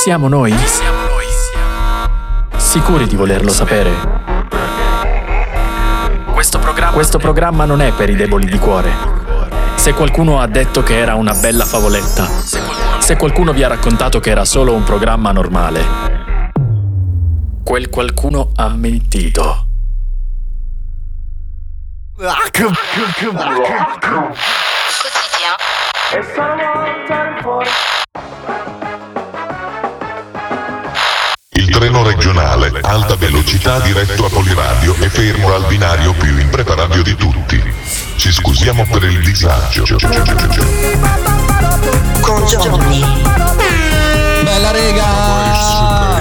siamo noi? Chi siamo noi? Sicuri di volerlo sapere? Questo programma, Questo programma non è per i deboli di cuore. Se qualcuno ha detto che era una bella favoletta, se qualcuno vi ha raccontato che era solo un programma normale, quel qualcuno ha mentito. Il treno regionale, alta velocità diretto a Poliradio e fermo al binario più impreparadio di tutti. Ci scusiamo per il disagio. Con Johnny. Bella rega!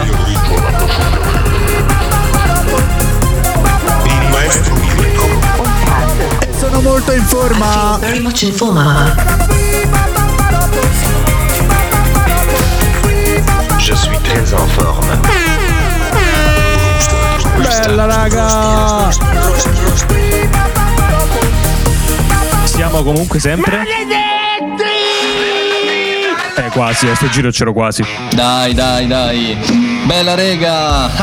Il maestro Mirko. Sono molto in forma. Very much in forma. Je suis très en forme. Bella raga. Siamo comunque sempre. Eh, quasi, a sto giro c'ero quasi. Dai, dai, dai. Bella rega!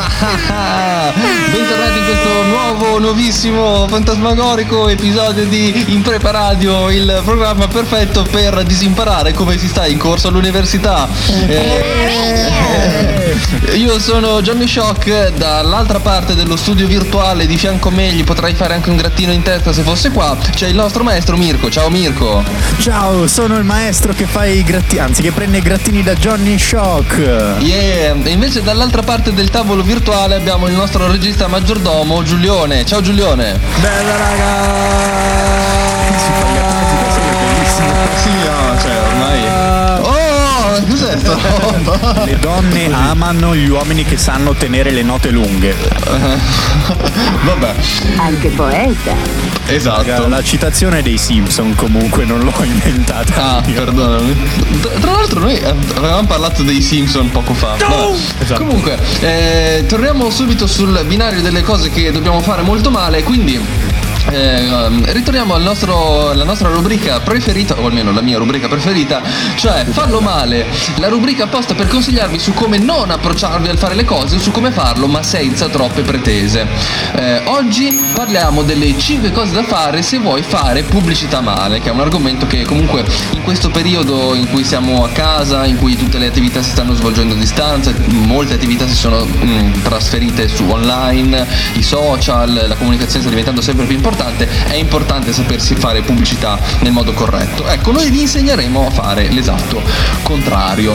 Bentornati in questo nuovo, nuovissimo, fantasmagorico episodio di Impreparadio, il programma perfetto per disimparare come si sta in corso all'università. Eh, io sono Johnny Shock, dall'altra parte dello studio virtuale di fianco a me gli potrei fare anche un grattino in testa se fosse qua. C'è il nostro maestro Mirko. Ciao Mirko. Ciao, sono il maestro che fa i grattini, anzi che prende i grattini da Johnny Shock. Yeah, e invece dall'altra parte del tavolo virtuale abbiamo il nostro regista maggiordomo Giulione. Ciao Giulione. Bella raga. Le donne amano gli uomini che sanno tenere le note lunghe. Vabbè, Anche poeta. esatto. La citazione dei Simpson comunque non l'ho inventata. Ah, io. perdonami. Tra- l'altro noi avevamo parlato dei Simpson poco fa. Vabbè. Esatto. Comunque, eh, torniamo subito sul binario delle cose che dobbiamo fare molto male, quindi eh, um, ritorniamo nostro, alla nostra rubrica preferita, o almeno la mia rubrica preferita, cioè Fallo male, la rubrica apposta per consigliarvi su come non approcciarvi al fare le cose, su come farlo ma senza troppe pretese. Eh, oggi parliamo delle 5 cose da fare se vuoi fare pubblicità male, che è un argomento che comunque in questo periodo in cui siamo a casa, in cui tutte le attività si stanno svolgendo a distanza, molte attività si sono mm, trasferite su online, i social, la comunicazione sta diventando sempre più importante, è importante sapersi fare pubblicità nel modo corretto. Ecco, noi vi insegneremo a fare l'esatto contrario.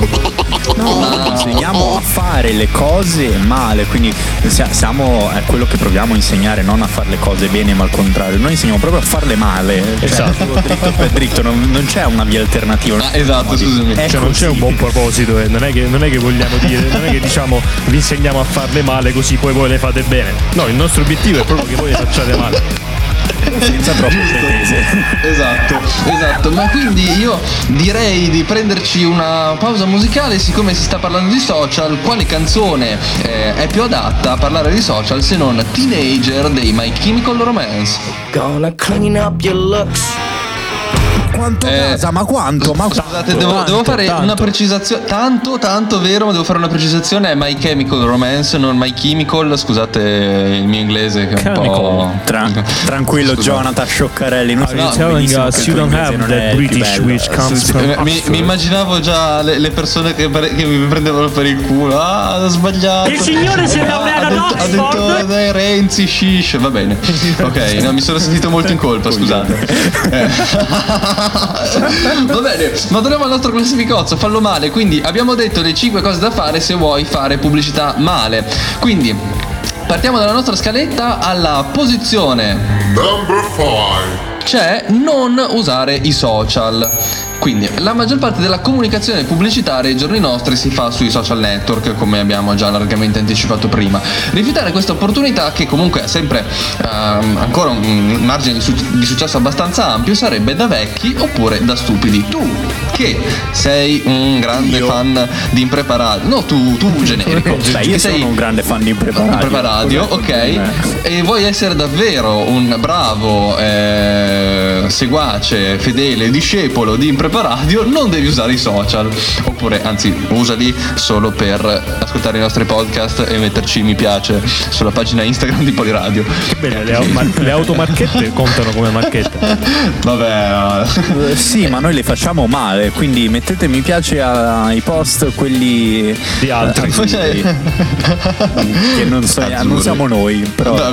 No, insegniamo a fare le cose male, quindi sia- siamo è quello che proviamo a insegnare, non a fare le cose bene, ma al contrario. Noi insegniamo proprio a farle male. Cioè, Esatto. dritto per dritto, non, non c'è una via alternativa. Ah, esatto, scusami. È Cioè non c'è un buon proposito, eh. non, è che, non è che vogliamo dire, non è che diciamo vi insegniamo a farle male così poi voi le fate bene. No, il nostro obiettivo è proprio che voi le facciate male. Senza troppe pretese. Esatto, esatto. Ma quindi io direi di prenderci una pausa musicale, siccome si sta parlando di social, quale canzone eh, è più adatta a parlare di social se non Teenager dei My Chemical Romance? Gonna clean up your looks. Quanto Eh, casa? Ma quanto? Ma Scusate, devo, Tanto, devo fare tanto. una precisazione. Tanto, tanto vero, ma devo fare una precisazione. È My Chemical Romance, non My Chemical. Scusate il mio inglese che è un po'. Chemical. Tra- tranquillo Scusa. Jonathan Scioccarelli, non so you telling us you don't have that British which comes Eh, from mi, mi Oxford? immaginavo già le, le persone che, che mi prendevano per il culo. Ah, ho sbagliato. Il signore si è laureato Ha detto, ha detto dai, Renzi, shish. Va bene. Ok, no, mi sono sentito molto in colpa, scusate. Eh. Va bene, ma torniamo al nostro classificozzo, fallo male. Quindi abbiamo detto le 5 cose da fare se vuoi fare pubblicità male. Quindi partiamo dalla nostra scaletta alla posizione Number 5. c'è non usare i social. Quindi la maggior parte della comunicazione pubblicitaria ai giorni nostri si fa sui social network, come abbiamo già largamente anticipato prima. Rifiutare questa opportunità, che comunque ha sempre ehm, ancora un margine di, su- di successo abbastanza ampio, sarebbe da vecchi oppure da stupidi. Tu, che sei un grande Io? fan di impreparato, no tu, tu generico, Beh, io che sei sono un grande fan di impreparadio. Impreparadio, ok. E vuoi essere davvero un bravo eh, seguace, fedele, discepolo di Imprepa Radio, non devi usare i social. Oppure, anzi, usali solo per ascoltare i nostri podcast e metterci mi piace sulla pagina Instagram di Poliradio. Che belle, le, ma- le automarchette contano come marchette. Vabbè, Eh, Sì, ma noi le facciamo male, quindi mettete mi piace ai post quelli Di altri. azzurri, Cioè- che non, so- non siamo noi, però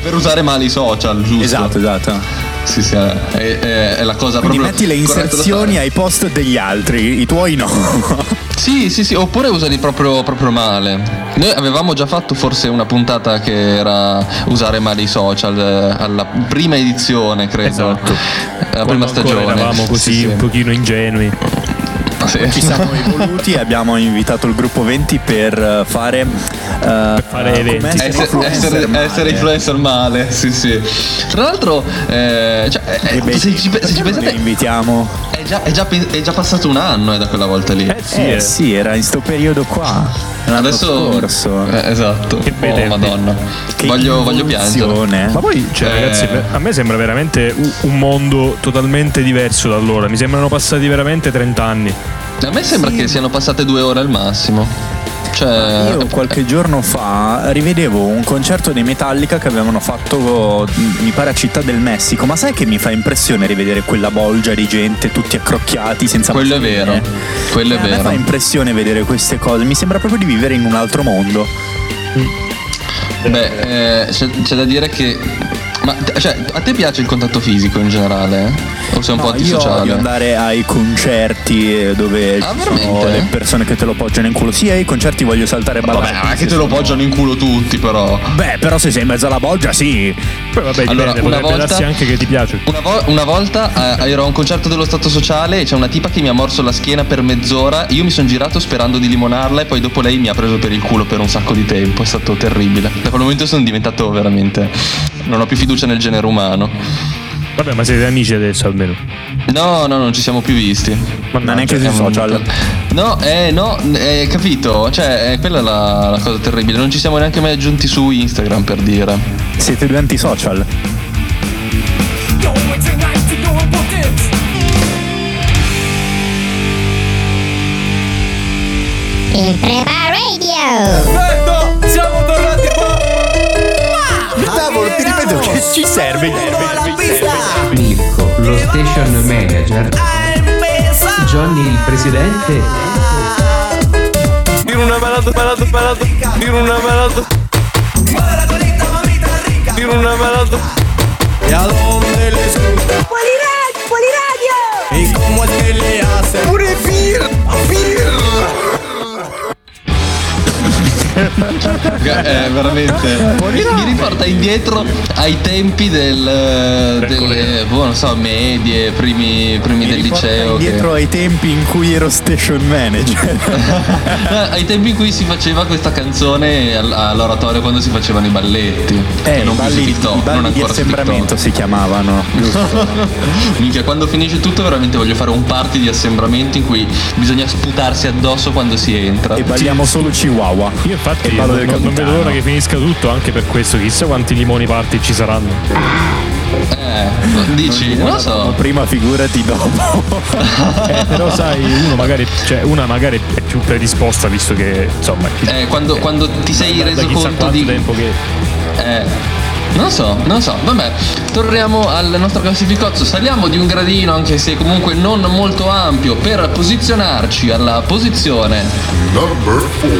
per usare male i social, giusto? Esatto, esatto. Sì, sì, è, è- è la cosa Quindi proprio metti le inserzioni ai post degli altri, i tuoi no. Sì, sì, sì, oppure usali proprio, proprio male. Noi avevamo già fatto forse una puntata che era usare male i social eh, alla prima edizione, credo. Esatto. La Quando prima stagione. Eravamo così Sì, sì. un pochino ingenui. Sì. Ci siamo evoluti e abbiamo invitato il gruppo 20 per eh, fare per fare eventi. Essere, essere, essere influencer male, sì, sì. Tra l'altro, eh, cioè, eh, se, ci, se ci li pensate, invitiamo. è già, è già è già passato un anno eh, da quella volta lì. Eh sì, Eh eh. sì, era in sto periodo qua. L'anno Adesso, scorso. eh, esatto. Che bei oh, madonna. Che voglio, voglio piangere. Ma poi, cioè, Eh. ragazzi, a me sembra veramente un mondo totalmente diverso da allora. Mi sembrano passati veramente 30 anni. A me sembra che siano passate due ore al massimo. Cioè, Io qualche giorno fa rivedevo un concerto dei Metallica che avevano fatto, mi pare, a Città del Messico. Ma sai che mi fa impressione rivedere quella bolgia di gente, tutti accrocchiati, senza Quello è mascherine? vero, quello è Eh, A me vero. fa impressione vedere queste cose, mi sembra proprio di vivere in un altro mondo. Beh, eh, c'è, c'è da dire che. Ma cioè, a te piace il contatto fisico in generale? O sei un po' No, io antisociale? odio andare ai concerti eh, dove Ah, ci sono le persone che te lo poggiano in culo. Sì, ai concerti voglio saltare e ballare. Vabbè, non è che te lo poggiano in culo tutti, però. Beh, però se sei in mezzo alla bolgia, sì. Poi vabbè, Allora, dipende, una volta- darsi anche che ti piace. Una, vo- una volta eh, ero a un concerto dello Stato Sociale e c'è una tipa che mi ha morso la schiena per mezz'ora. Io mi sono girato sperando di limonarla e poi dopo lei mi ha preso per il culo per un sacco di tempo. È stato terribile. Da quel momento sono diventato veramente. Non ho più fiducia nel genere umano. Vabbè, ma siete amici adesso almeno. No, no, non ci siamo più visti. Ma neanche sui È un- social. No, eh, no, eh, capito? Cioè, eh, quella è la, la cosa terribile. Non ci siamo neanche mai aggiunti su Instagram per dire. Siete due antisocial. Il Prepar Radio! Ripeto che ci serve. Mirko, lo station manager. Johnny, il presidente. Tiro una balata, balata, balata. Tiro una balata. Tiro una balata. ¿Y a dónde le escucha? Poliradio! Poliradio! ¿Y cómo es que le hace? Pure fir, Eh, veramente. Mi, mi riporta indietro ai tempi del. delle. boh, non so, medie, primi, primi del liceo. che- Indietro ai tempi in cui ero station manager. Ai tempi in cui si faceva questa canzone all- all'oratorio quando si facevano i balletti. Eh, E non balli, TikTok, i balli non di assembramento si chiamavano. Minchia, quando finisce tutto veramente voglio fare un party di assembramento in cui bisogna sputarsi addosso quando si entra. E balliamo solo Chihuahua. Io infatti Ballo non, non vedo l'ora che finisca tutto, anche per questo chissà quanti limoni party ci saranno. Eh, dici, non lo so. Prima figurati dopo. Eh, però sai, uno magari, cioè, una magari è più predisposta visto che insomma Eh, quando, quando ti sei da reso conto di. tempo che Eh. Non so, non so, vabbè, torniamo al nostro classificozzo, saliamo di un gradino anche se comunque non molto ampio per posizionarci alla posizione Number 4.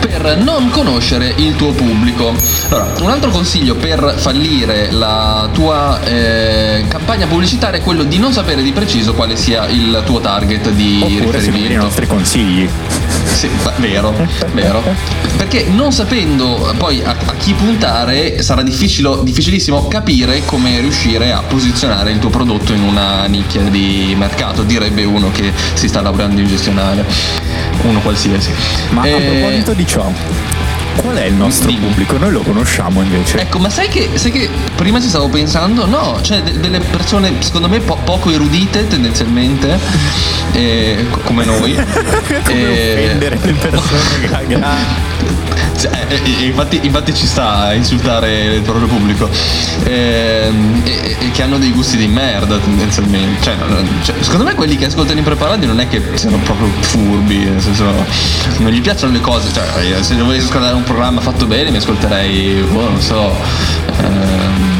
per non conoscere il tuo pubblico. Allora, un altro consiglio per fallire la tua eh, campagna pubblicitaria è quello di non sapere di preciso quale sia il tuo target di Oppure seguire i riferimento. nostri consigli. Sì, vero, vero. Perché non sapendo poi a, a chi puntare sarà difficile- difficilissimo capire come riuscire a posizionare il tuo prodotto in una nicchia di mercato, direbbe uno che si sta lavorando in gestionale, uno qualsiasi. Ma a Eh, proposito di ciò, qual è il nostro Dimmi. pubblico? Noi lo conosciamo invece. Ecco, ma sai che, sai che prima ci stavo pensando? No, cioè de- delle persone secondo me po- poco erudite tendenzialmente, eh, co- come noi. Come Eh, offendere le persone Cioè, eh, eh, infatti, infatti ci sta a insultare il proprio pubblico. Ehm, e- e- e che hanno dei gusti di merda tendenzialmente. Cioè, cioè, secondo me quelli che ascoltano impreparati non è che siano proprio furbi, nel senso non gli piacciono le cose. Cioè, io se volessi ascoltare un programma fatto bene mi ascolterei, boh, non so. ehm,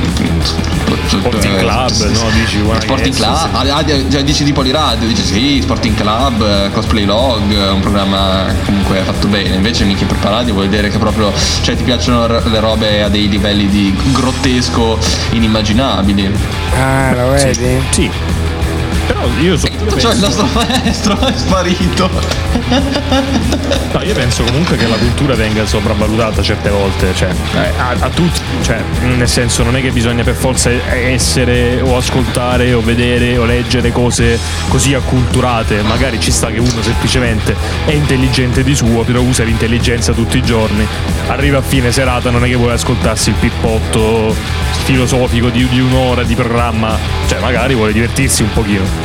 Sporting Club, no? Dici, Sporting Club, sì, sì. ah, ah, già dici di Poliradio, dici sì, Sporting Club, eh, Cosplay Log, eh, un programma comunque fatto bene, invece mica preparadio vuol dire che proprio, cioè ti piacciono le robe a dei livelli di grottesco inimmaginabili. Ah, lo vedi? Sì. Però io, so, io Cioè il penso- nostro maestro è sparito. No, io penso comunque che la cultura venga sopravvalutata certe volte, cioè eh, a, a tutti, cioè nel senso non è che bisogna per forza essere o ascoltare o vedere o leggere cose così acculturate, magari ci sta che uno semplicemente è intelligente di suo, però usa l'intelligenza tutti i giorni, arriva a fine serata, non è che vuole ascoltarsi il pippotto filosofico di, di un'ora di programma, cioè magari vuole divertirsi un pochino.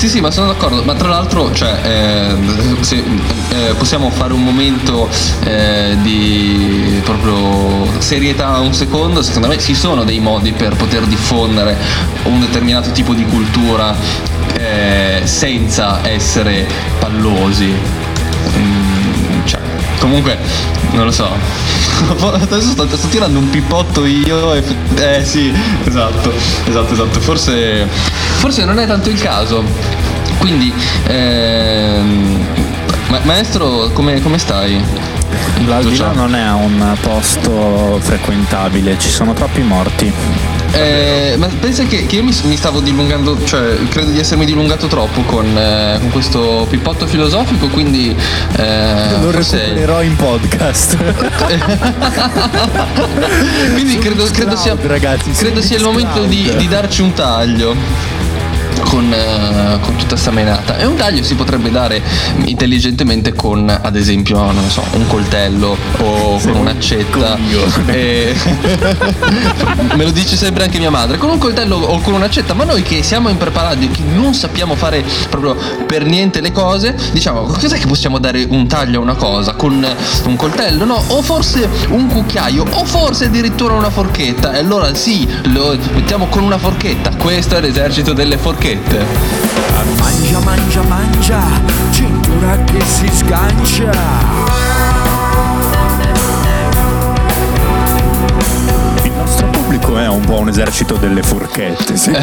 Sì, sì, ma sono d'accordo, ma tra l'altro cioè, eh, se, eh, possiamo fare un momento eh, di proprio serietà un secondo, secondo me ci sono dei modi per poter diffondere un determinato tipo di cultura eh, senza essere pallosi. Mm, cioè, comunque, non lo so. Adesso sto, sto tirando un pippotto io e. Eh sì, esatto, esatto, esatto. Forse. Forse non è tanto il caso. Quindi. ehm, ma- maestro, come, come stai? L'aldilà non è un posto frequentabile, ci sono troppi morti. Eh, ma pensa che, che io mi, mi stavo dilungando, cioè credo di essermi dilungato troppo con, eh, con questo pippotto filosofico, quindi eh, Lo forse- recupererò in podcast. quindi credo, credo sia, ragazzi, credo sia il momento di, di darci un taglio. Con, eh, con tutta sta menata. E un taglio si potrebbe dare intelligentemente con ad esempio non so un coltello o con un'accetta E- me lo dice sempre anche mia madre con un coltello o con un'accetta. Ma noi che siamo impreparati e che non sappiamo fare proprio per niente le cose diciamo cos'è che possiamo dare un taglio a una cosa? Con un coltello? No o forse un cucchiaio o forse addirittura una forchetta. E allora sì lo mettiamo con una forchetta. Questo è l'esercito delle forchette Mangia, mangia, mangia, cintura che si sgancia. Pubblico è un po' un esercito delle forchette. sì.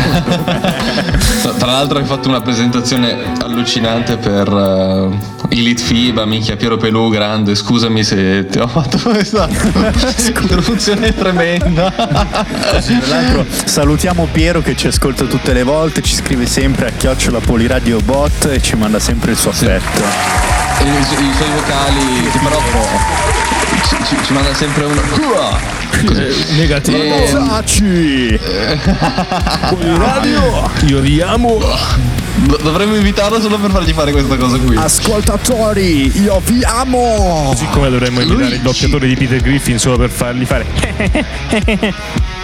Tra l'altro hai fatto una presentazione allucinante per uh, Elite FIBA, minchia Piero Pelù, grande, scusami se ti ho fatto questa introduzione tremenda. Tra l'altro salutiamo Piero che ci ascolta tutte le volte, ci scrive sempre a chiocciola Poliradio Bot e ci manda sempre il suo affetto. I, i- i suoi vocali, che però ci, ci- ci manda sempre uno. Così. negativo. E- Saci! Radio, io vi amo. Do- dovremmo invitarlo solo per fargli fare questa cosa qui. Ascoltatori, io vi amo! Siccome dovremmo invitare il doppiatore di Peter Griffin solo per fargli fare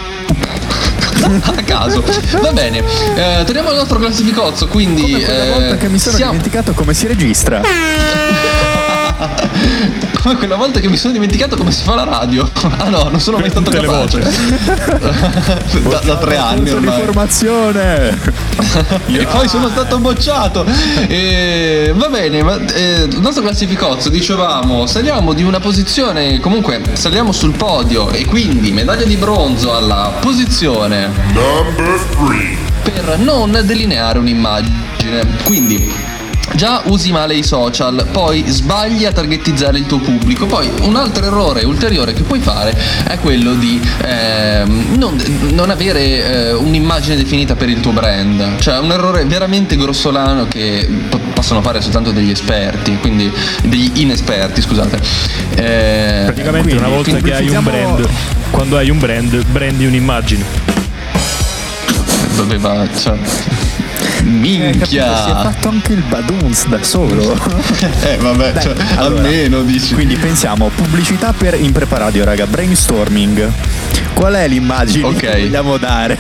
a caso. Va bene, eh, torniamo al nostro classificozzo. Quindi, Come eh, volta che mi sono siamo- dimenticato come si registra. come quella volta che mi sono dimenticato come si fa la radio. Ah no, non sono mai stato Tutte capace. da, da tre anni ormai. formazione! E poi sono stato bocciato. E, va bene, ma, eh, il nostro classificozzo, dicevamo, saliamo di una posizione, comunque saliamo sul podio e quindi medaglia di bronzo alla posizione Number 3. per non delineare un'immagine. Quindi Già usi male i social, poi sbagli a targetizzare il tuo pubblico, poi un altro errore ulteriore che puoi fare è quello di ehm, non, non avere eh, un'immagine definita per il tuo brand, cioè un errore veramente grossolano che po- possono fare soltanto degli esperti, quindi degli inesperti, scusate. Eh, praticamente quindi- una volta che hai un brand, quando hai un brand, brandi un'immagine. Doveva, cioè, Eh, capito, si è minchia. fatto anche il Baduns da solo. Eh vabbè, Dai, cioè, allora, almeno dici. Quindi pensiamo, pubblicità per Impreparadio, raga, brainstorming. Qual è l'immagine Ok. che vogliamo dare?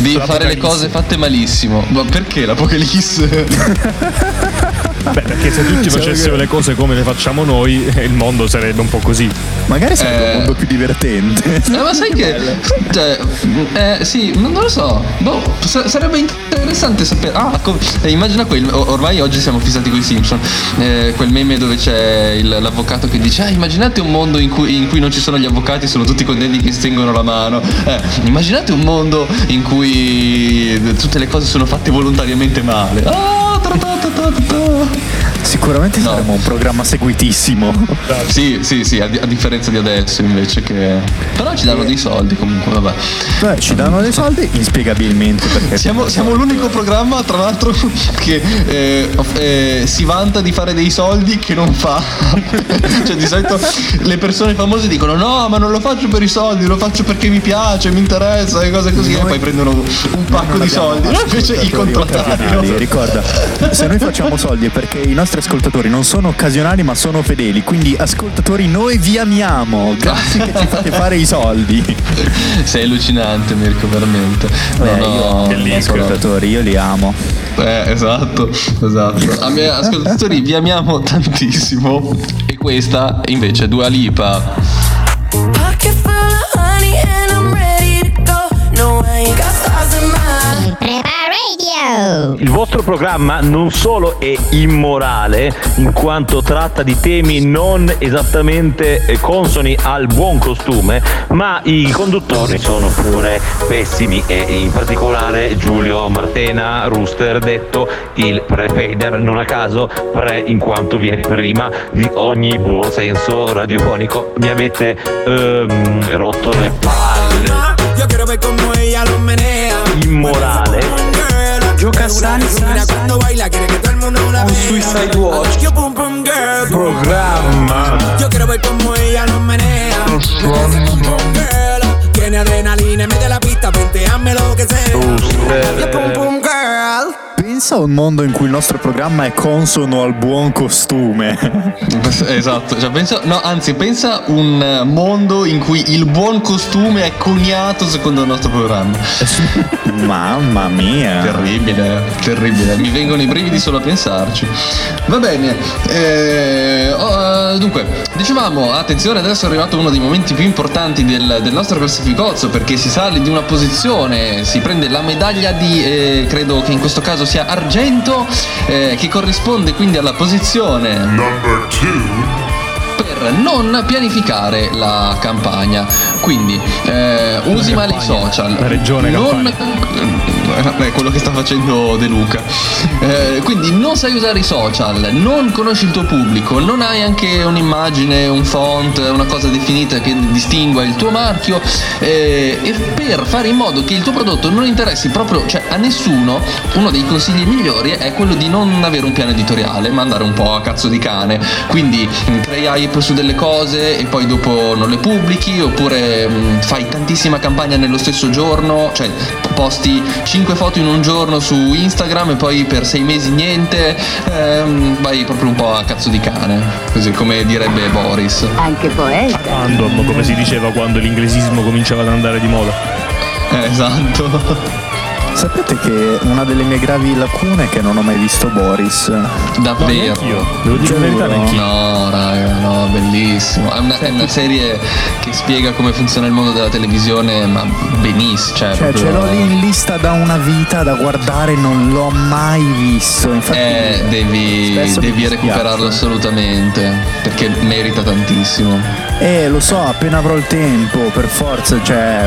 di fare le cose fatte malissimo. Ma perché l'Apocalisse? Beh, perché se tutti facessero le cose come le facciamo noi, eh, il mondo sarebbe un po' così. Magari sarebbe Eh. un mondo più divertente. Eh, ma sai che. Cioè, eh, sì, non lo so. Boh, sa- sarebbe interessante sapere. Ah, com- eh, immagina quel. Ormai oggi siamo fissati con i Simpson. Eh, quel meme dove c'è il- l'avvocato che dice: Ah, immaginate un mondo in cui, in cui non ci sono gli avvocati, sono tutti contenti che stringono la mano. Eh, immaginate un mondo in cui tutte le cose sono fatte volontariamente male. Ah, Ta-da-da-da-da-da-da. Sicuramente saremmo un programma seguitissimo. Sì, sì, sì, a, di- a differenza di adesso invece che. Però ci danno dei soldi comunque, vabbè. Beh, ci danno dei soldi inspiegabilmente perché Siamo, siamo l'unico programma, tra l'altro, che eh, eh, si vanta di fare dei soldi che non fa. cioè, di solito le persone famose dicono: No, ma non lo faccio per i soldi, lo faccio perché mi piace, mi interessa e cose così. E poi prendono un pacco di soldi. Noi invece il contrario. ricorda, se noi facciamo soldi è perché i nostri ascoltatori non sono occasionali ma sono fedeli, quindi ascoltatori noi vi amiamo, grazie che ci fate fare i soldi. Sei allucinante, Mirko, veramente. Beh, No, io no, i miei ascoltatori, io li amo. Eh, esatto, esatto. A me, ascoltatori, vi amiamo tantissimo. E questa invece è Dua Lipa. Pocket full of honey and I'm Il vostro programma non solo è immorale, in quanto tratta di temi non esattamente eh, consoni al buon costume, ma i conduttori sono pure pessimi e in particolare Giulio Martena Rooster, detto il pre-fader, non a caso pre in quanto viene prima di ogni buon senso radiofonico. Mi avete ehm, rotto le palle. Yo quiero ver como ella lo menea. Immorale. Yo Cassani, mira cuando baila, quiere que todo el mundo la vea. Suicide Watch. Yo pum pum girl. Programma. Yo quiero ver como ella lo menea. Ese pum pum girl. Tiene adrenalina, mete la pista, penteame lo que sea. Yo pum pum girl. Pensa a un mondo in cui il nostro programma è consono al buon costume. Esatto, cioè pensa, no, anzi, pensa un eh, mondo in cui il buon costume è coniato secondo il nostro programma. Mamma mia. Terribile, terribile. Mi vengono i brividi solo a pensarci. Va bene. eh, oh, eh, dunque, dicevamo, attenzione, adesso è arrivato uno dei momenti più importanti del, del nostro classificozzo perché si sale di una posizione, si prende la medaglia di, eh, credo che in questo caso sia argento, eh, che corrisponde quindi alla posizione Number two. per non pianificare la campagna. Quindi eh, usi male i social. La regione non, è quello che sta facendo De Luca. Eh, quindi non sai usare i social, non conosci il tuo pubblico, non hai anche un'immagine, un font, una cosa definita che distingua il tuo marchio. eh, e per fare in modo che il tuo prodotto non interessi proprio cioè, a nessuno, uno dei consigli migliori è quello di non avere un piano editoriale, ma andare un po' a cazzo di cane. Quindi mh, crei hype su delle cose e poi dopo non le pubblichi, oppure mh, fai tantissima campagna nello stesso giorno, cioè posti 5 foto in un giorno su Instagram e poi per 6 mesi niente, ehm, vai proprio un po' a cazzo di cane, così come direbbe Boris. Anche poeta. Random, come si diceva quando l'inglesismo cominciava ad andare di moda. Eh, esatto. Sapete che una delle mie gravi lacune è che non ho mai visto Boris. Davvero? Io, devo dire la verità, neanch'io. No, raga, no, bellissimo. È una, è una serie che spiega come funziona il mondo della televisione, ma benissimo. Cioè, Cioè, proprio- ce l'ho lì in lista da una vita da guardare, non l'ho mai visto. Infatti, Eh, devi, devi recuperarlo assolutamente perché merita tantissimo. Eh, lo so, appena avrò il tempo, per forza, cioè,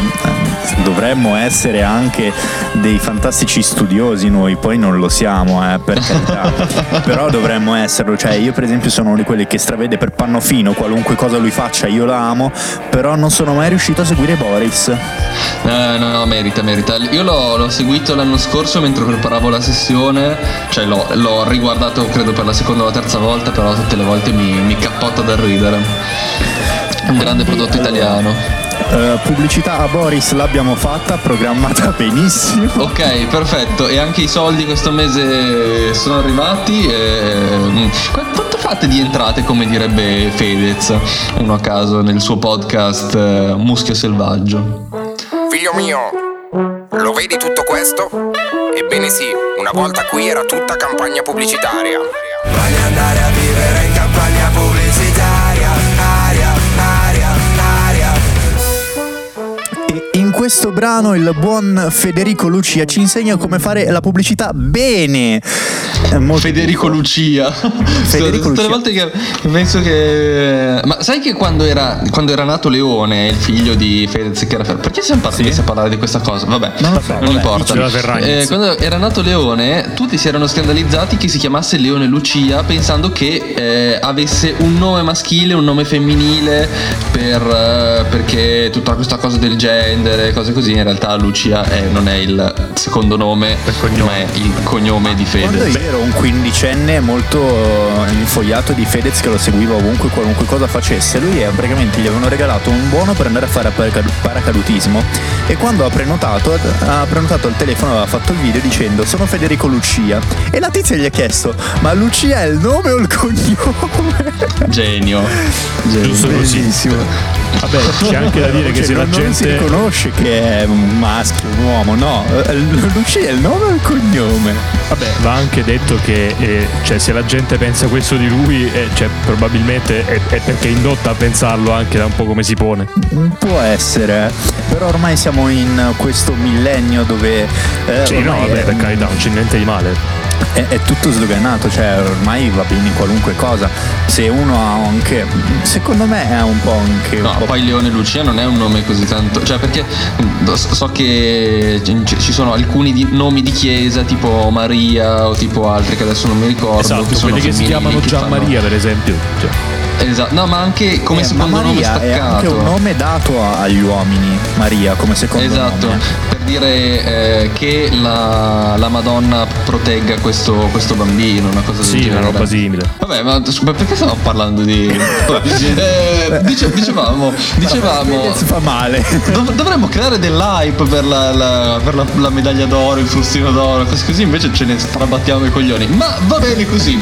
dovremmo essere anche dei fantastici studiosi noi, poi non lo siamo, eh, per carità. Però dovremmo esserlo, cioè, io per esempio sono uno di quelli che stravede per Pannofino, qualunque cosa lui faccia io la amo, però non sono mai riuscito a seguire Boris. Eh, no, no, merita, merita. Io l'ho, l'ho seguito l'anno scorso mentre preparavo la sessione, cioè l'ho, l'ho riguardato credo per la seconda o la terza volta, però tutte le volte mi, mi cappotta dal ridere. Un grande prodotto italiano. Eh, pubblicità a Boris l'abbiamo fatta, programmata benissimo. Ok, perfetto. E anche i soldi questo mese sono arrivati. e- mm, qu- Quanto fate di entrate, come direbbe Fedez, uno a caso, nel suo podcast eh, Muschio Selvaggio? Figlio mio, lo vedi tutto questo? Ebbene sì, una volta qui era tutta campagna pubblicitaria. Questo brano il buon Federico Lucia ci insegna come fare la pubblicità bene. Federico Lucia. Federico Tutte le Lucia. volte che penso che. Ma sai che quando era, quando era nato Leone, il figlio di Fedez, che era. Perché siamo partiti a parlare di questa cosa? Vabbè, so, non vabbè, importa. Eh, quando era nato Leone, tutti si erano scandalizzati che si chiamasse Leone Lucia, pensando che eh, avesse un nome maschile, un nome femminile, per, eh, perché tutta questa cosa del gender cose così. In realtà Lucia è- non è il secondo nome, ma è il cognome di Quando Fedez. io ero un quindicenne molto eh, infogliato di Fedez che lo seguiva ovunque, qualunque cosa facesse, lui eh, praticamente gli avevano regalato un buono per andare a fare paracadu- paracadutismo e quando ha prenotato, ha prenotato al telefono aveva fatto il video dicendo sono Federico Lucia e la tizia gli ha chiesto ma Lucia è il nome o il cognome? Genio. Genio. Giusto così. Vabbè, c'è anche da dire che Cioè, se la non, non si gente. riconosce che è un maschio, un uomo, no. Eh, Lucia è il nome o il cognome? Vabbè, va anche detto che eh, cioè, se la gente pensa questo di lui, eh, cioè, probabilmente è, è perché è indotta a pensarlo anche da un po' come si pone. Può essere, però ormai siamo in questo millennio dove eh, Sì, no, vabbè, è, per carità, non c'è niente di male. È- è tutto sdoganato, cioè ormai va bene in qualunque cosa. Se uno ha anche, secondo me è un po' anche un No, po' poi Leone Lucia non è un nome così tanto. Cioè, perché mm, so che c- ci sono alcuni di- nomi di chiesa, tipo Maria o tipo altri che adesso non mi ricordo. Esatto, che sono quelli che si chiamano Gian fanno- Maria, per esempio. Cioè, Esatto, no, ma anche come Eh, ma secondo nome Maria è anche staccato. un nome dato agli uomini, Maria come secondo Esatto, nome. per dire eh, che la, la Madonna protegga questo, questo bambino, una cosa del sì, genere. una roba simile. Vabbè, ma scusa, perché stiamo parlando di. Eh, dice- dicevamo, dicevamo. Fedez fa male. Dov- dovremmo creare dell'hype per, la, la- per la- la medaglia d'oro, il frustino d'oro, così, così invece ce ne strabattiamo i coglioni. Ma va bene così,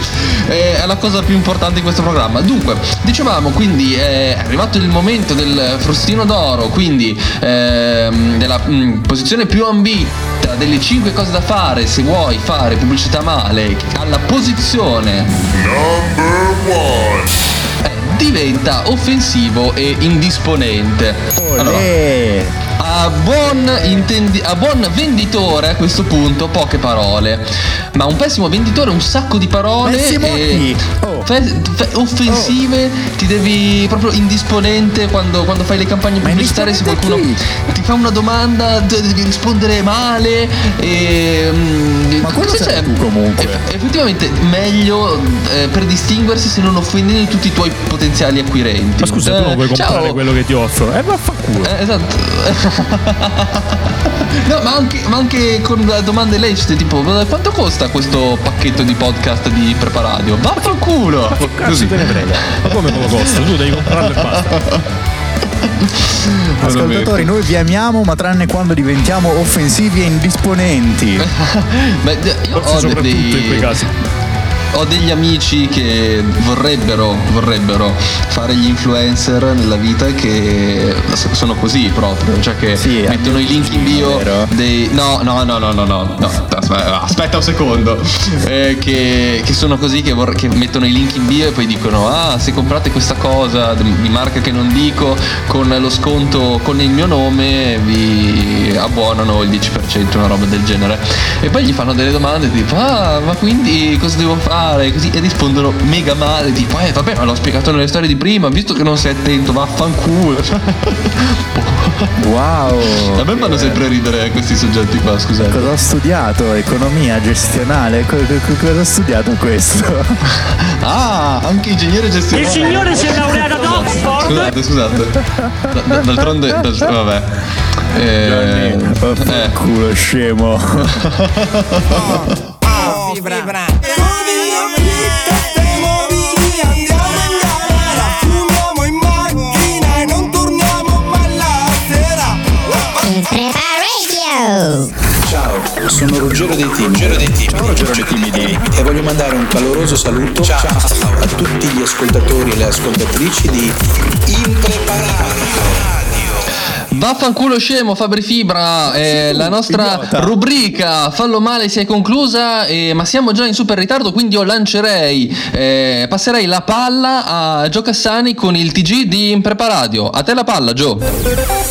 Eh, è la cosa più importante di questo programma. Dunque, dicevamo quindi è arrivato il momento del frustino d'oro, quindi ehm, della mm, posizione più ambita delle 5 cose da fare se vuoi fare pubblicità male, alla posizione eh, diventa offensivo e indisponente. Allora, a buon, intendi- a buon venditore a questo punto poche parole, ma un pessimo venditore un sacco di parole Pessimo e chi? Oh. Fe- fe- offensive, ti devi proprio indisponente quando, quando fai le campagne pubblicitarie se qualcuno ti fa una domanda de- devi rispondere male e mm, Ma quello cosa c'è? tu comunque. Eff- effettivamente meglio eh, per distinguersi se non offendendo tutti i tuoi potenziali acquirenti. Ma scusa, tu non vuoi Eh, comprare ciao. quello che ti offro? Eh, vaffanculo. Eh, esatto. no, ma anche, ma anche con domande lecite, tipo, "Ma quanto costa questo pacchetto di podcast di Preparadio? Vaffanculo! Cazzo te ne frega. Ma come me lo costa? Tu devi comprarlo e basta. Ascoltatori, noi vi amiamo, ma tranne quando diventiamo offensivi e indisponenti. Beh, io Forse ho soprattutto dei- in quei casi. Ho degli amici che vorrebbero, vorrebbero fare gli influencer nella vita che s- sono così proprio, cioè che Sì, mettono i link in bio dei... No, no, no, no, no, no, no, aspetta, un secondo, Eh, che, che sono così, che, vor- che mettono i link in bio e poi dicono, ah, se comprate questa cosa di marca che non dico, con lo sconto con il mio nome vi abbonano il 10%, una roba del genere. E poi gli fanno delle domande tipo, ah, ma quindi cosa devo fare? Così, e rispondono mega male, tipo, eh, vabbè, ma l'ho spiegato nelle storie di prima, visto che non sei attento, vaffanculo. Wow. A me fanno sempre ridere questi soggetti qua, scusate. Cosa ho studiato? Economia gestionale? Co- co- co- cosa ho studiato questo? Ah, anche ingegnere gestionale. Il signore si è laureato ad Oxford. Scusate, scusate. Da- d'altronde, da- vabbè. Eh, eh, Culo scemo. Radio. Sono Ruggero dei Timidi. Ciao Ruggero dei Timidi. E voglio mandare un caloroso saluto a tutti gli ascoltatori e le ascoltatrici di Impreparato. Vaffanculo scemo Fabri Fibra, eh, la nostra idiota. rubrica Fallo male si è conclusa, eh, ma siamo già in super ritardo, quindi io lancerei, eh, passerei la palla a Gio Cassani con il TG di Impreparadio. A te la palla, Gio.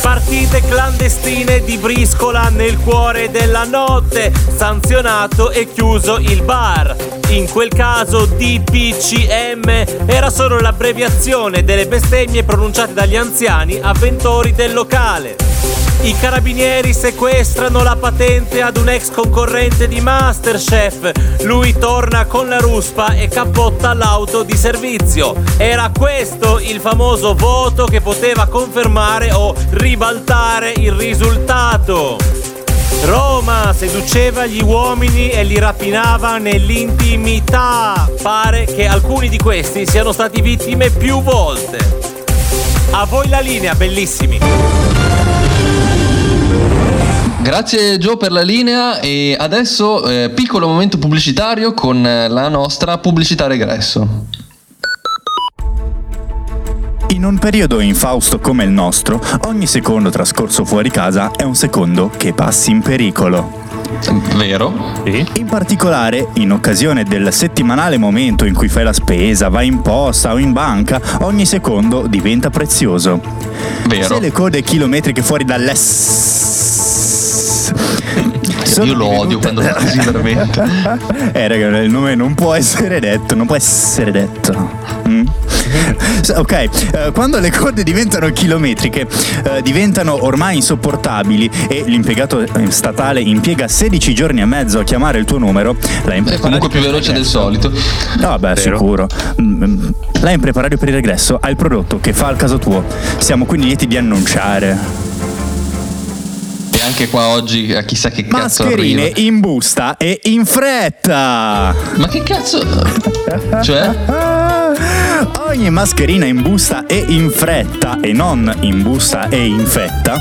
Partite clandestine di briscola nel cuore della notte, sanzionato e chiuso il bar. In quel caso DPCM era solo l'abbreviazione delle bestemmie pronunciate dagli anziani avventori del locale. I carabinieri sequestrano la patente ad un ex concorrente di Masterchef. Lui torna con la ruspa e cappotta l'auto di servizio. Era questo il famoso voto che poteva confermare o ribaltare il risultato. Roma seduceva gli uomini e li rapinava nell'intimità. Pare che alcuni di questi siano stati vittime più volte. A voi la linea, bellissimi. Grazie Gio per la linea e adesso eh, piccolo momento pubblicitario con eh, la nostra pubblicità regresso. In un periodo infausto come il nostro, ogni secondo trascorso fuori casa è un secondo che passi in pericolo. Vero? In particolare, in occasione del settimanale momento in cui fai la spesa, vai in posta o in banca, ogni secondo diventa prezioso. Vero. Se le code chilometriche fuori dall'ess... Io lo odio quando fa così veramente. Eh raga, il nome non può essere detto, non può essere detto. Mm? Ok, eh, quando le code diventano chilometriche, eh, diventano ormai insopportabili e l'impiegato eh, statale impiega 16 giorni e mezzo a chiamare il tuo numero, la È comunque più veloce del solito. No, vabbè, Vero. sicuro. Mm, La Impreparario per il regresso ha il prodotto che fa al caso tuo. Siamo quindi lieti di annunciare. E anche qua oggi a chissà che cazzo Mascherine arriva. in busta e in fretta! Ma che cazzo? Cioè? Ogni mascherina in busta e in fretta e non in busta e in fetta,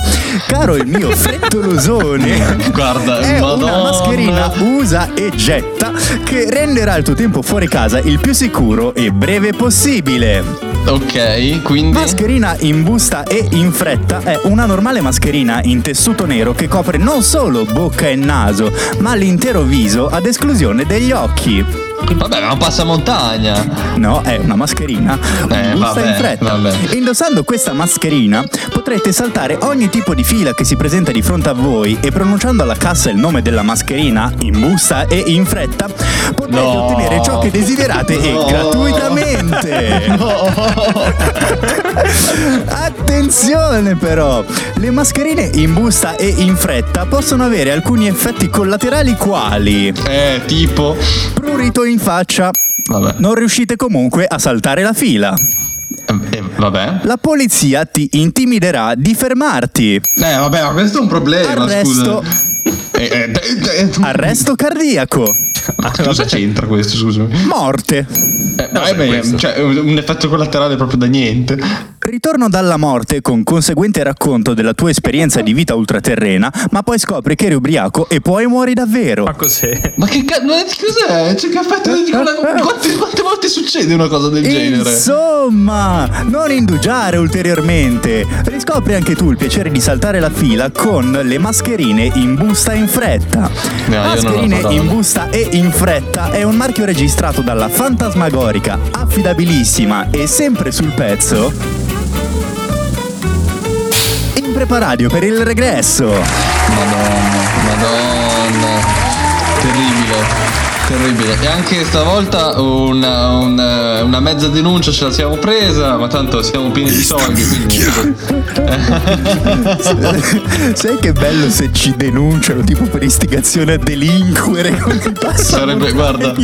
caro il mio frettolosone, Guarda, è una Madonna. mascherina usa e getta che renderà il tuo tempo fuori casa il più sicuro e breve possibile. Ok, quindi Mascherina in busta e in fretta è una normale mascherina in tessuto nero che copre non solo bocca e naso, ma l'intero viso ad esclusione degli occhi. Vabbè, ma un passamontagna. No, è una mascherina Eh, busta vabbè, in fretta. vabbè. Indossando questa mascherina potrete saltare ogni tipo di fila che si presenta di fronte a voi e pronunciando alla cassa il nome della mascherina in busta e in fretta potrete No. ottenere ciò che desiderate No. e gratuitamente. Attenzione però, le mascherine in busta e in fretta possono avere alcuni effetti collaterali quali Eh, tipo. prurito in faccia. Vabbè. Non riuscite comunque a saltare la fila. Eh, vabbè. La polizia ti intimiderà di fermarti. Eh, vabbè, ma questo è un problema, Arresto. scusa. Eh, eh, eh, eh, Arresto cardiaco. Ma cosa c'entra questo, scusami? Morte. Eh, vabbè, cioè, è un effetto collaterale proprio da niente. Ritorno dalla morte con conseguente racconto della tua esperienza di vita ultraterrena, ma poi scopri che eri ubriaco e poi muori davvero. Ma cos'è? Ma che cazzo, cos'è? Cioè, che effetto quante, quante volte succede una cosa del genere? Insomma, non indugiare ulteriormente. Riscopri anche tu il piacere di saltare la fila con le mascherine in busta in fretta. No, io non ho mascherine in busta e in fretta è un marchio registrato dalla fantasmagorica, affidabilissima e sempre sul pezzo. Impreparadio per il regresso. Madonna. Terribile. E anche stavolta una, una- una mezza denuncia ce la siamo presa, ma tanto siamo pieni di soldi, quindi. Sai che bello se ci denunciano tipo per istigazione a delinquere Sarebbe, guarda,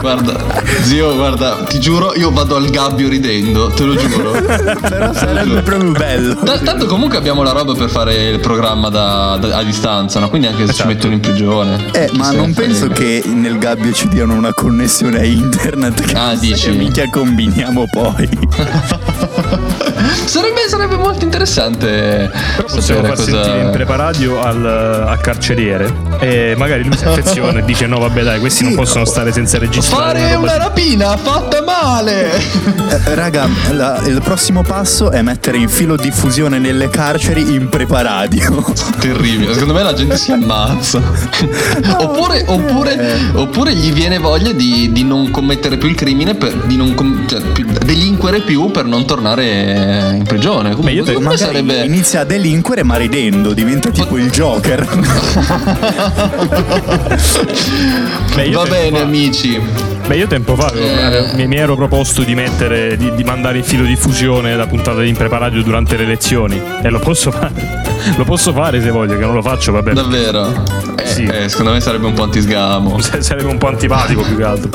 guarda, zio, guarda, ti giuro, io vado al gabbio ridendo, te lo giuro. Però sarebbe proprio bello. Ta- tanto comunque abbiamo la roba per fare il programma da- da- a distanza, no? Quindi anche se ci mettono in prigione. Eh, ma non penso che nel gabbio ci diano una connessione a internet. Che Ah, dici? Che mica combiniamo poi. Sarebbe, sarebbe molto interessante. Però possiamo far cosa- sentire in preparadio al, al carceriere e magari lui si affeziona e dice no vabbè dai questi non possono stare senza registrare Fare una una rapina fatta male! Eh, raga, la- il prossimo passo è mettere in filo diffusione nelle carceri in preparadio. Terribile, secondo me la gente si ammazza. oppure, oppure, oppure gli viene voglia di, di non commettere più il crimine, per, di non com- cioè, più- delinquere più per non tornare in prigione. Comunque, io secondo me magari sarebbe. inizia a delinquere ma ridendo, diventa tipo il Joker. io Va bene, fa- amici. Beh, io tempo fa avevo- mi, mi ero proposto di mettere, di, di mandare in filo diffusione la puntata di Impreparadio durante le elezioni. E lo posso fare. Lo posso fare se voglio, che non lo faccio, vabbè. Davvero? Eh, eh, secondo me sarebbe un po' antisgamo. Sarebbe un po' antipatico più che altro.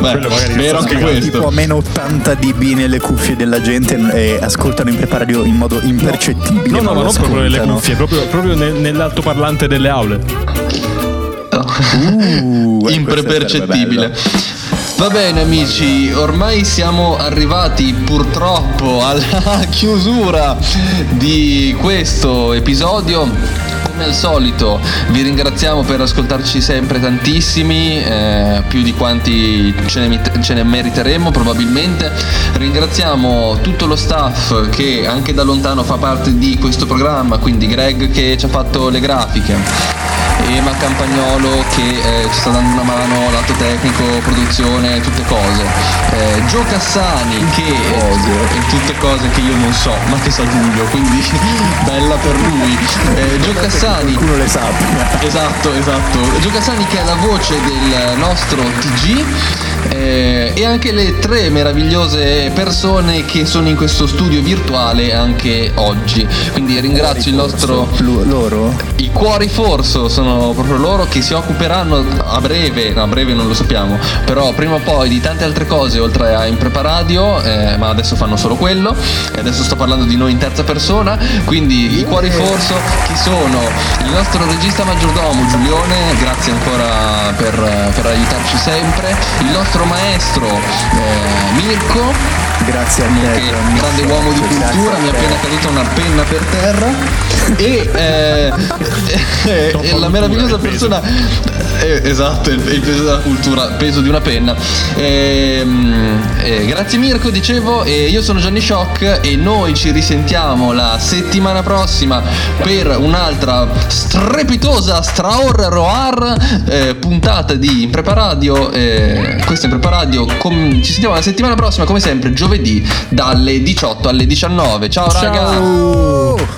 Beh, Quello magari vero anche questo. tipo a meno 80 dB nelle cuffie della gente e ascoltano in preparadio in modo impercettibile. No, no, ma non proprio nelle cuffie, proprio, proprio nel- nell'altoparlante delle aule. Uh, impercettibile. Va bene amici, ormai siamo arrivati purtroppo alla chiusura di questo episodio. Come al solito vi ringraziamo per ascoltarci sempre tantissimi, eh, più di quanti ce ne, ce ne meriteremo probabilmente. Ringraziamo tutto lo staff che anche da lontano fa parte di questo programma, quindi Greg che ci ha fatto le grafiche. Ema Campagnolo che eh, ci sta dando una mano lato tecnico, produzione, tutte cose. Eh, Gio Cassani che eh, tutte cose che io non so, ma che sa Giulio, quindi bella per lui. Eh, Gio Cassani. Qualcuno le sappia. Esatto, esatto. Gio Cassani che è la voce del nostro TG. Eh, e anche le tre meravigliose persone che sono in questo studio virtuale anche oggi. Quindi ringrazio il nostro loro? i cuori forso sono proprio loro che si occuperanno a breve, no, a breve non lo sappiamo, però prima o poi di tante altre cose oltre a Impreparadio, eh, ma adesso fanno solo quello, e adesso sto parlando di noi in terza persona, quindi i cuori forso chi sono? Il nostro regista maggiordomo Giulione, grazie ancora per, per aiutarci sempre, il nostro maestro eh, Mirko, Grazie a che grande uomo di cultura, mi è appena caduta una penna per terra. E, eh, e la meravigliosa persona eh, esatto, il, il peso della cultura, peso di una penna. Ehm, eh, grazie Mirko, dicevo, io sono Gianni Shock e noi ci risentiamo la settimana prossima per un'altra strepitosa, straorroar eh, puntata di Impreparadio. Eh, questo è Impreparadio. Com- ci sentiamo la settimana prossima, come sempre, giovedì dalle 18 alle 19. Ciao, raga! Ciao.